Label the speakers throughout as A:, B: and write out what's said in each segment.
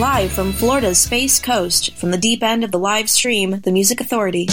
A: live from Florida's Space Coast, from the deep end of the live stream, The Music Authority.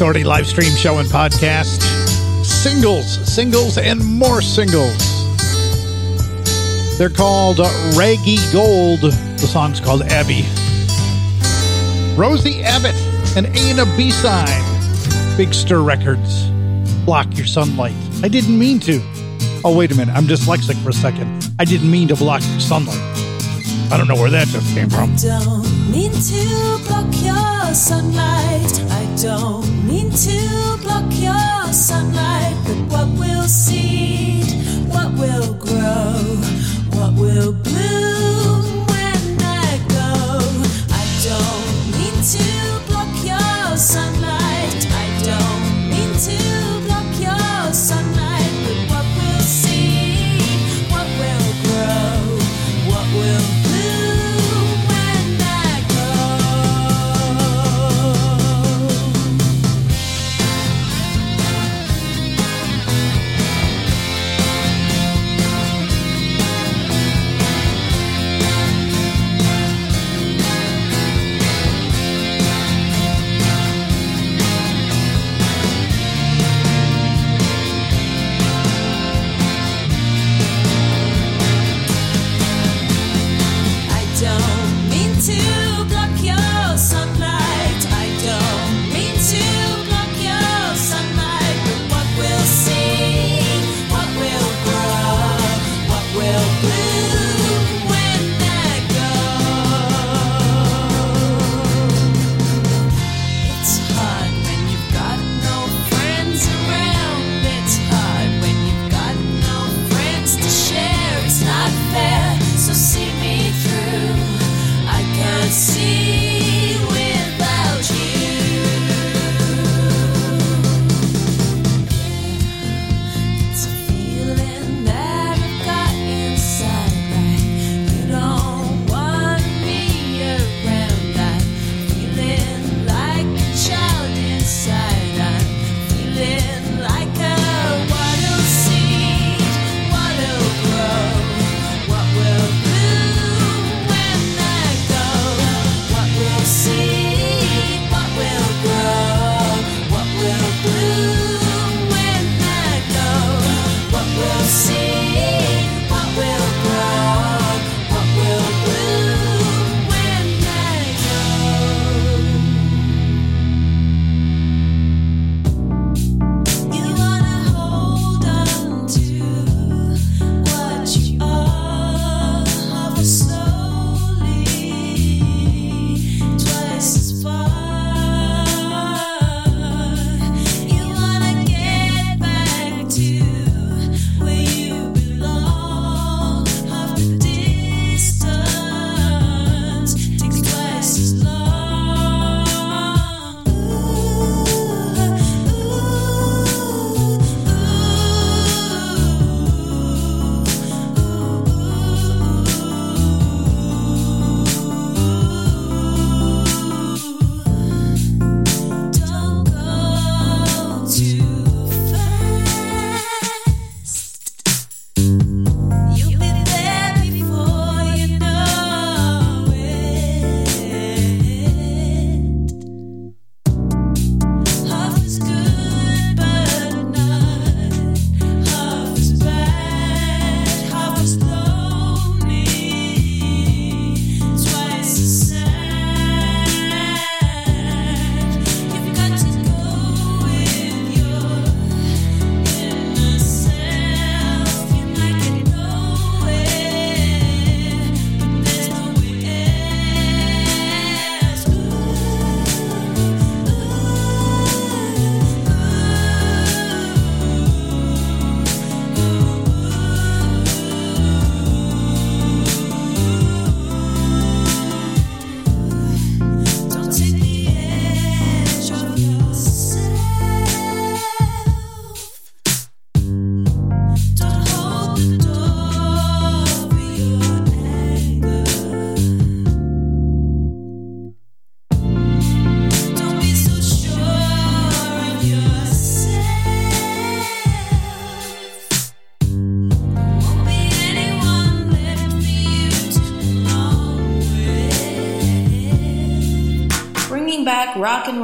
B: Authority live stream show and podcast. Singles, singles, and more singles. They're called Raggy Gold. The song's called Abby. Rosie Abbott and Ana B side. Big Stir Records. Block your sunlight. I didn't mean to. Oh, wait a minute. I'm dyslexic for a second. I didn't mean to block your sunlight. I don't know where that just came from.
C: Mean to block your sunlight. I don't mean to block your sunlight. But what will seed? What will grow? What will bloom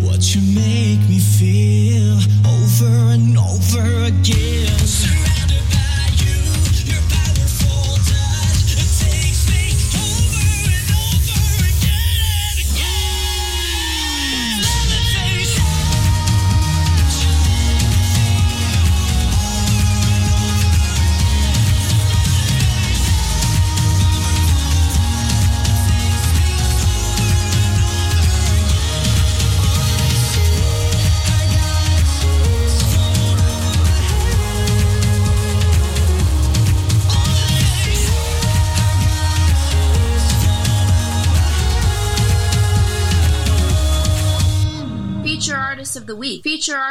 D: What you make me feel over and over again.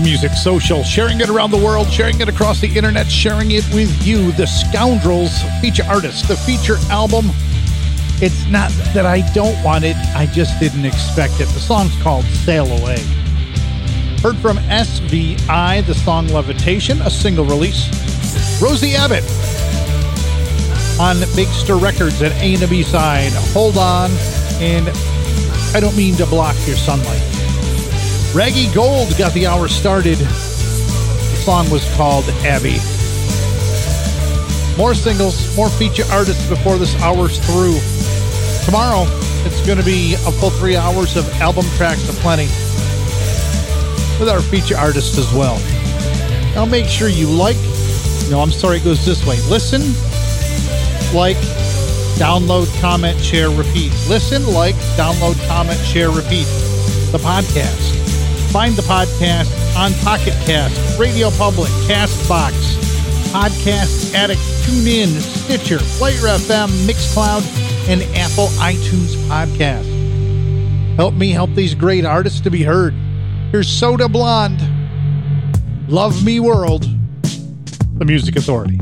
B: Music social, sharing it around the world, sharing it across the internet, sharing it with you, the Scoundrels feature artist, the feature album. It's not that I don't want it, I just didn't expect it. The song's called Sail Away. Heard from SVI, the song Levitation, a single release. Rosie Abbott on Big Records at A and B side. Hold on, and I don't mean to block your sunlight. Raggy Gold got the hour started. The song was called Abby. More singles, more feature artists before this hour's through. Tomorrow, it's going to be a full three hours of album tracks aplenty with our feature artists as well. Now make sure you like. No, I'm sorry, it goes this way. Listen, like, download, comment, share, repeat. Listen, like, download, comment, share, repeat. The podcast. Find the podcast on Pocket Cast, Radio Public, Castbox, Podcast Addict, TuneIn, Stitcher, Player FM, Mixcloud, and Apple iTunes Podcast. Help me help these great artists to be heard. Here's Soda Blonde. Love Me World, the Music Authority.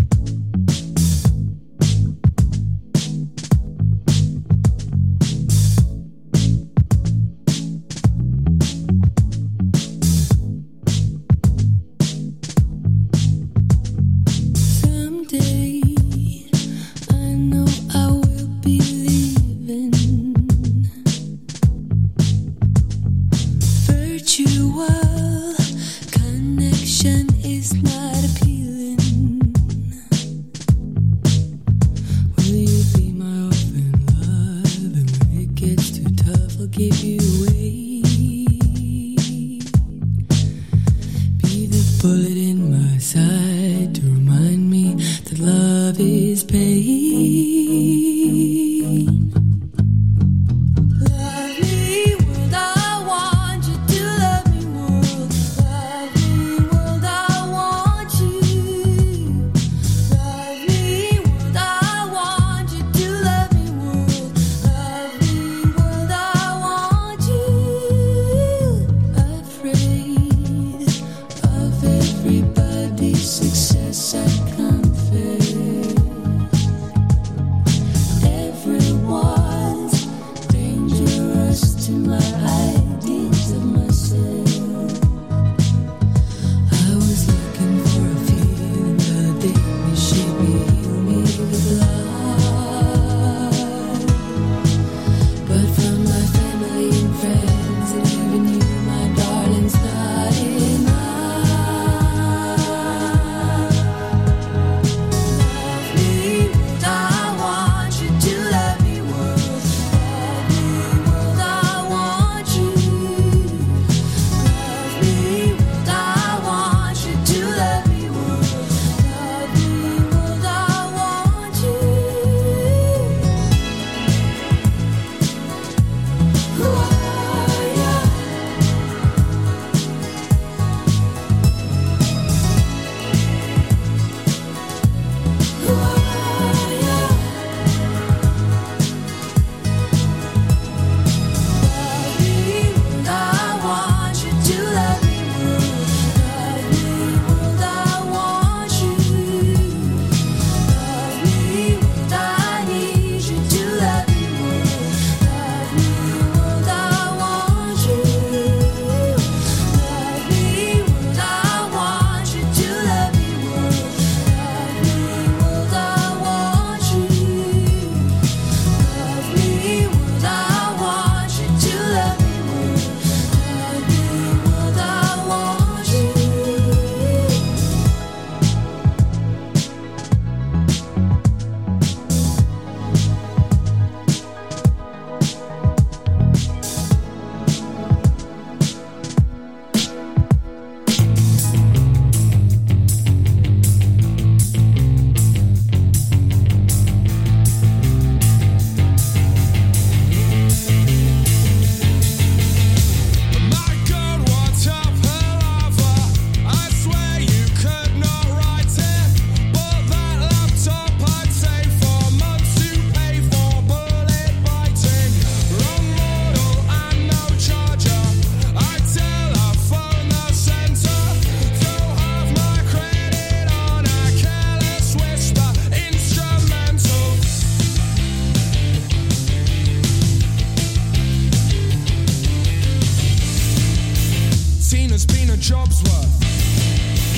E: jobs were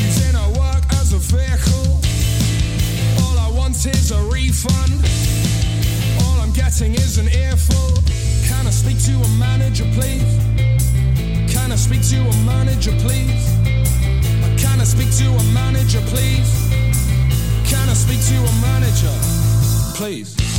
E: using work as a vehicle. All I want is a refund. All I'm getting is an earful. Can I speak to a manager, please? Can I speak to a manager, please? Can I speak to a manager, please? Can I speak to a manager, please?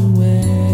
F: Like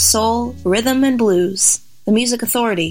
G: soul, rhythm, and blues. The Music Authority.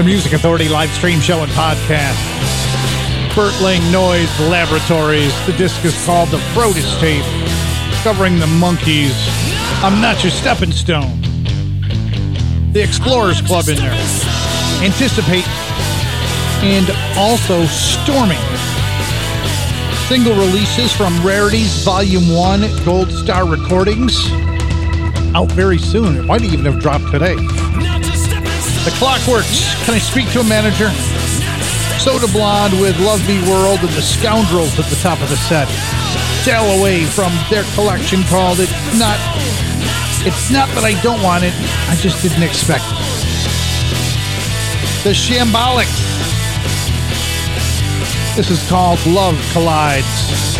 B: Open Music Authority live stream show and podcast. Bertling Noise Laboratories. The disc is called The Frotus Tape. Covering the Monkees. I'm not your stepping stone. The Explorers Club in there. Anticipate. And also Storming. Single releases from Rarities Volume 1 Gold Star Recordings. Out very soon. It might even have dropped today. The Clockworks, Can I Speak to a Manager? Soda Blonde with Love Me World and The Scoundrels at the top of the set. Dalloway from their collection called it Not.
H: It's not that I don't want it, I just didn't expect it. The Shambolic. This is called Love Collides.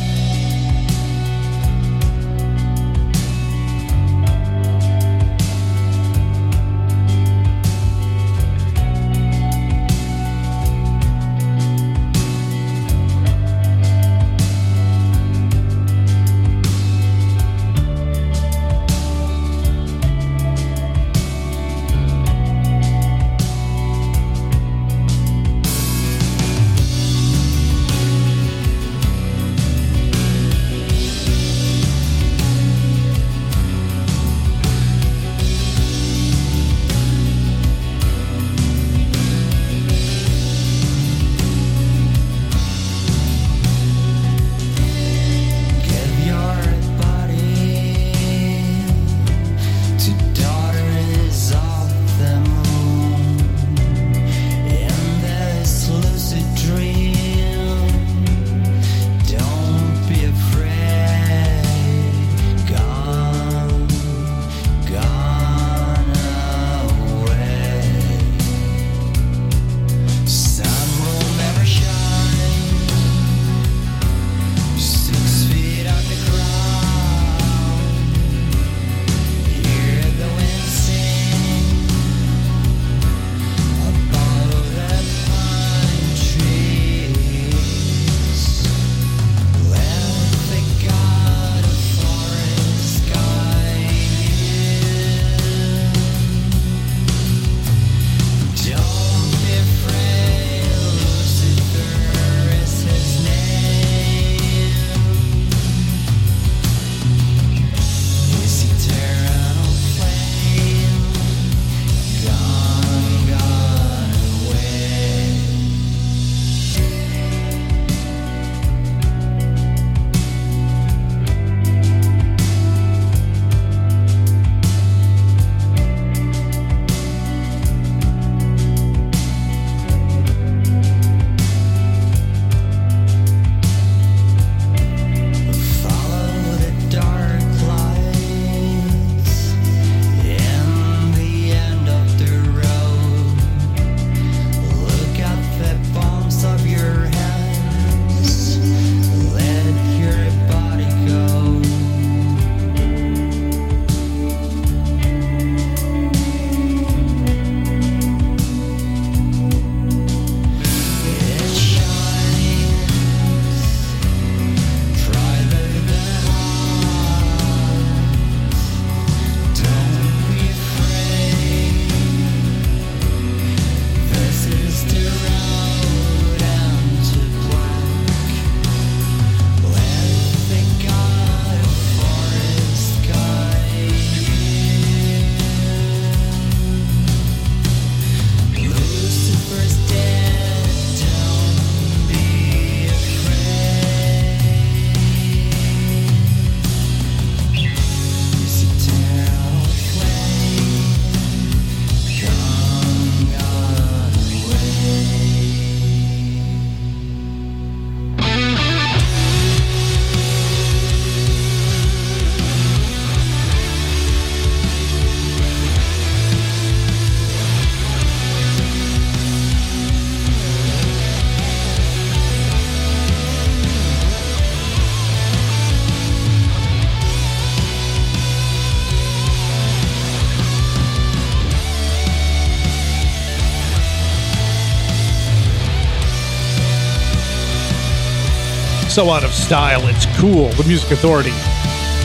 B: So out of style, it's cool. The Music Authority.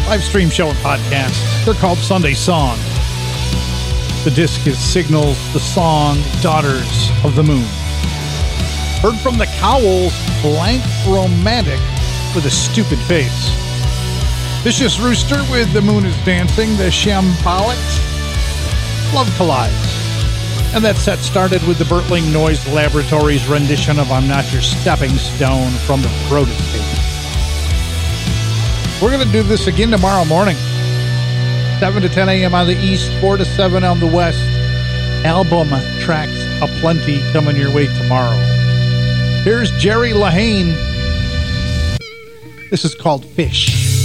B: Live stream show and podcast. They're called Sunday Song. The disc is Signals, the song Daughters of the Moon. Heard from the Cowls, Blank Romantic with a stupid face. Vicious Rooster with The Moon is Dancing, the Shambolics, Love Collides. And that set started with the Bertling Noise Laboratories rendition of I'm Not Your Stepping Stone from the Escape. We're going to do this again tomorrow morning. 7 to 10 a.m. on the east, 4 to 7 on the west. Album tracks aplenty coming your way tomorrow. Here's Jerry Lahane. This is called Fish.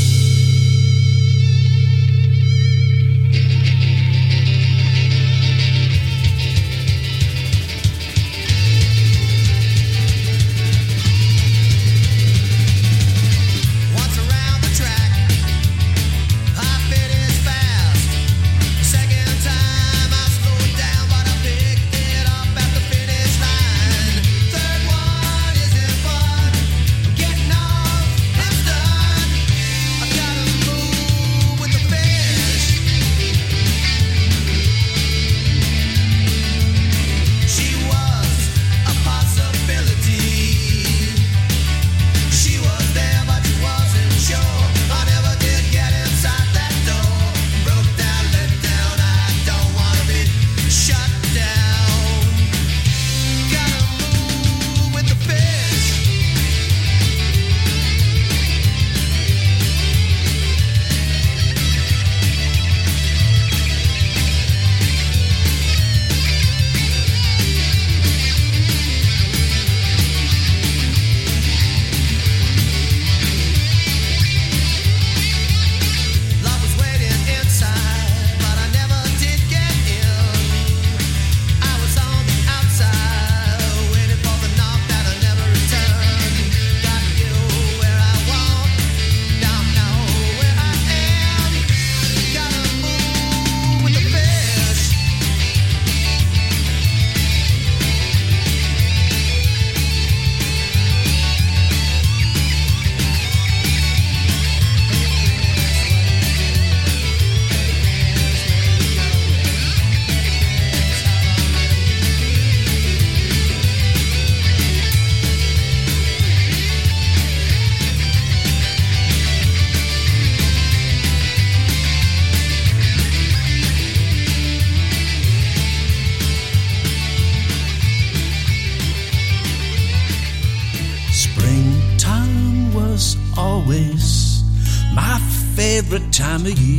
H: Time
I: of year.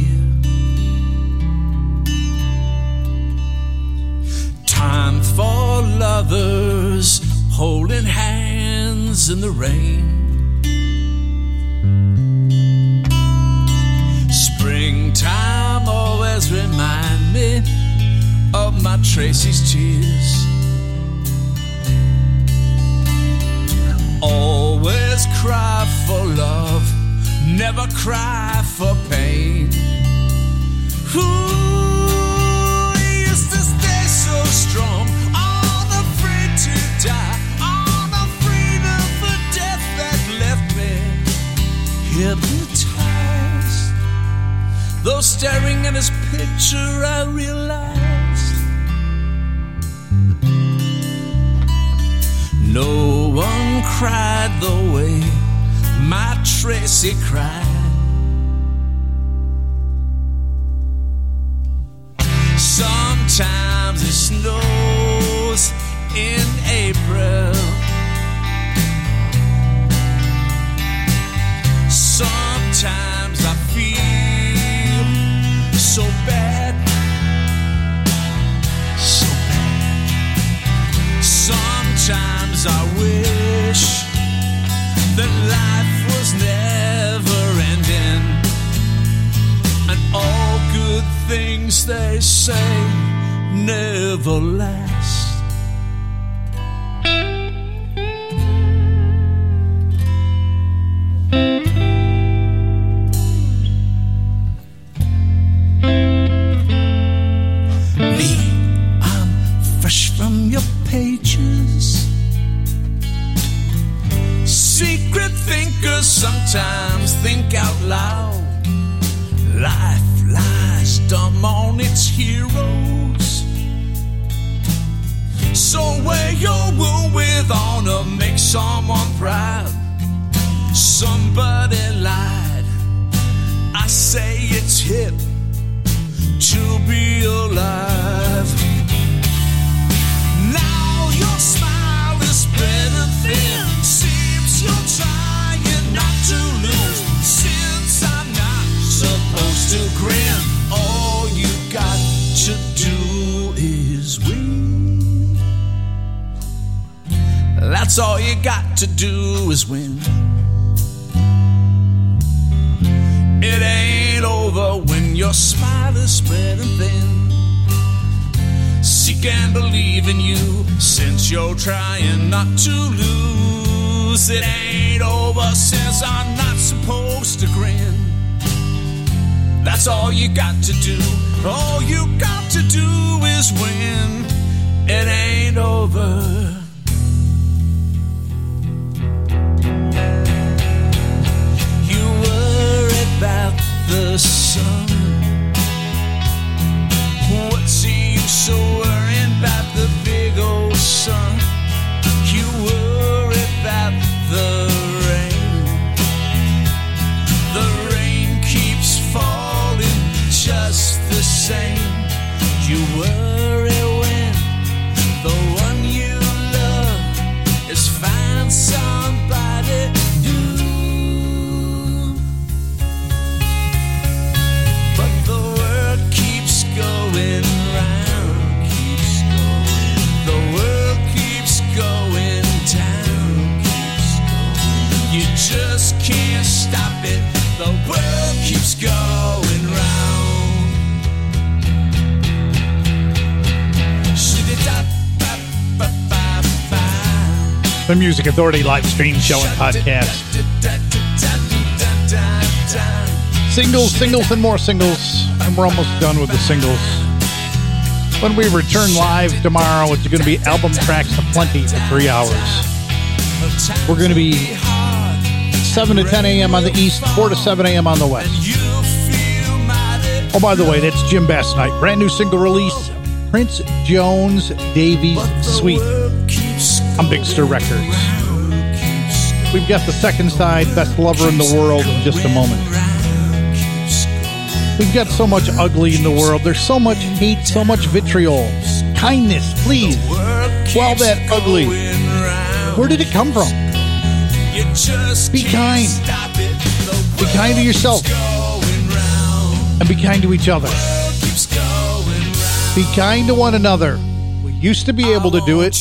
I: They say never last. Music Authority live stream show and podcast. Singles, singles, and more singles. And we're almost done with the singles. When we return live tomorrow, it's going to be album tracks aplenty for three hours. We're going to be 7 to 10 a.m. on the east, 4 to 7 a.m. on the west. Oh, by the way, that's Jim Basnight. Brand new single release Prince Jones Davies Suite on Big Stir Records. We've got the second side, Best Lover in the World, in just a moment. We've got so much ugly in the world. There's so much hate, so much vitriol. Kindness, please. While that ugly, where did it come from? Be kind. Be kind to yourself. And be kind to each other. Be kind to one another. We used to be able to do it.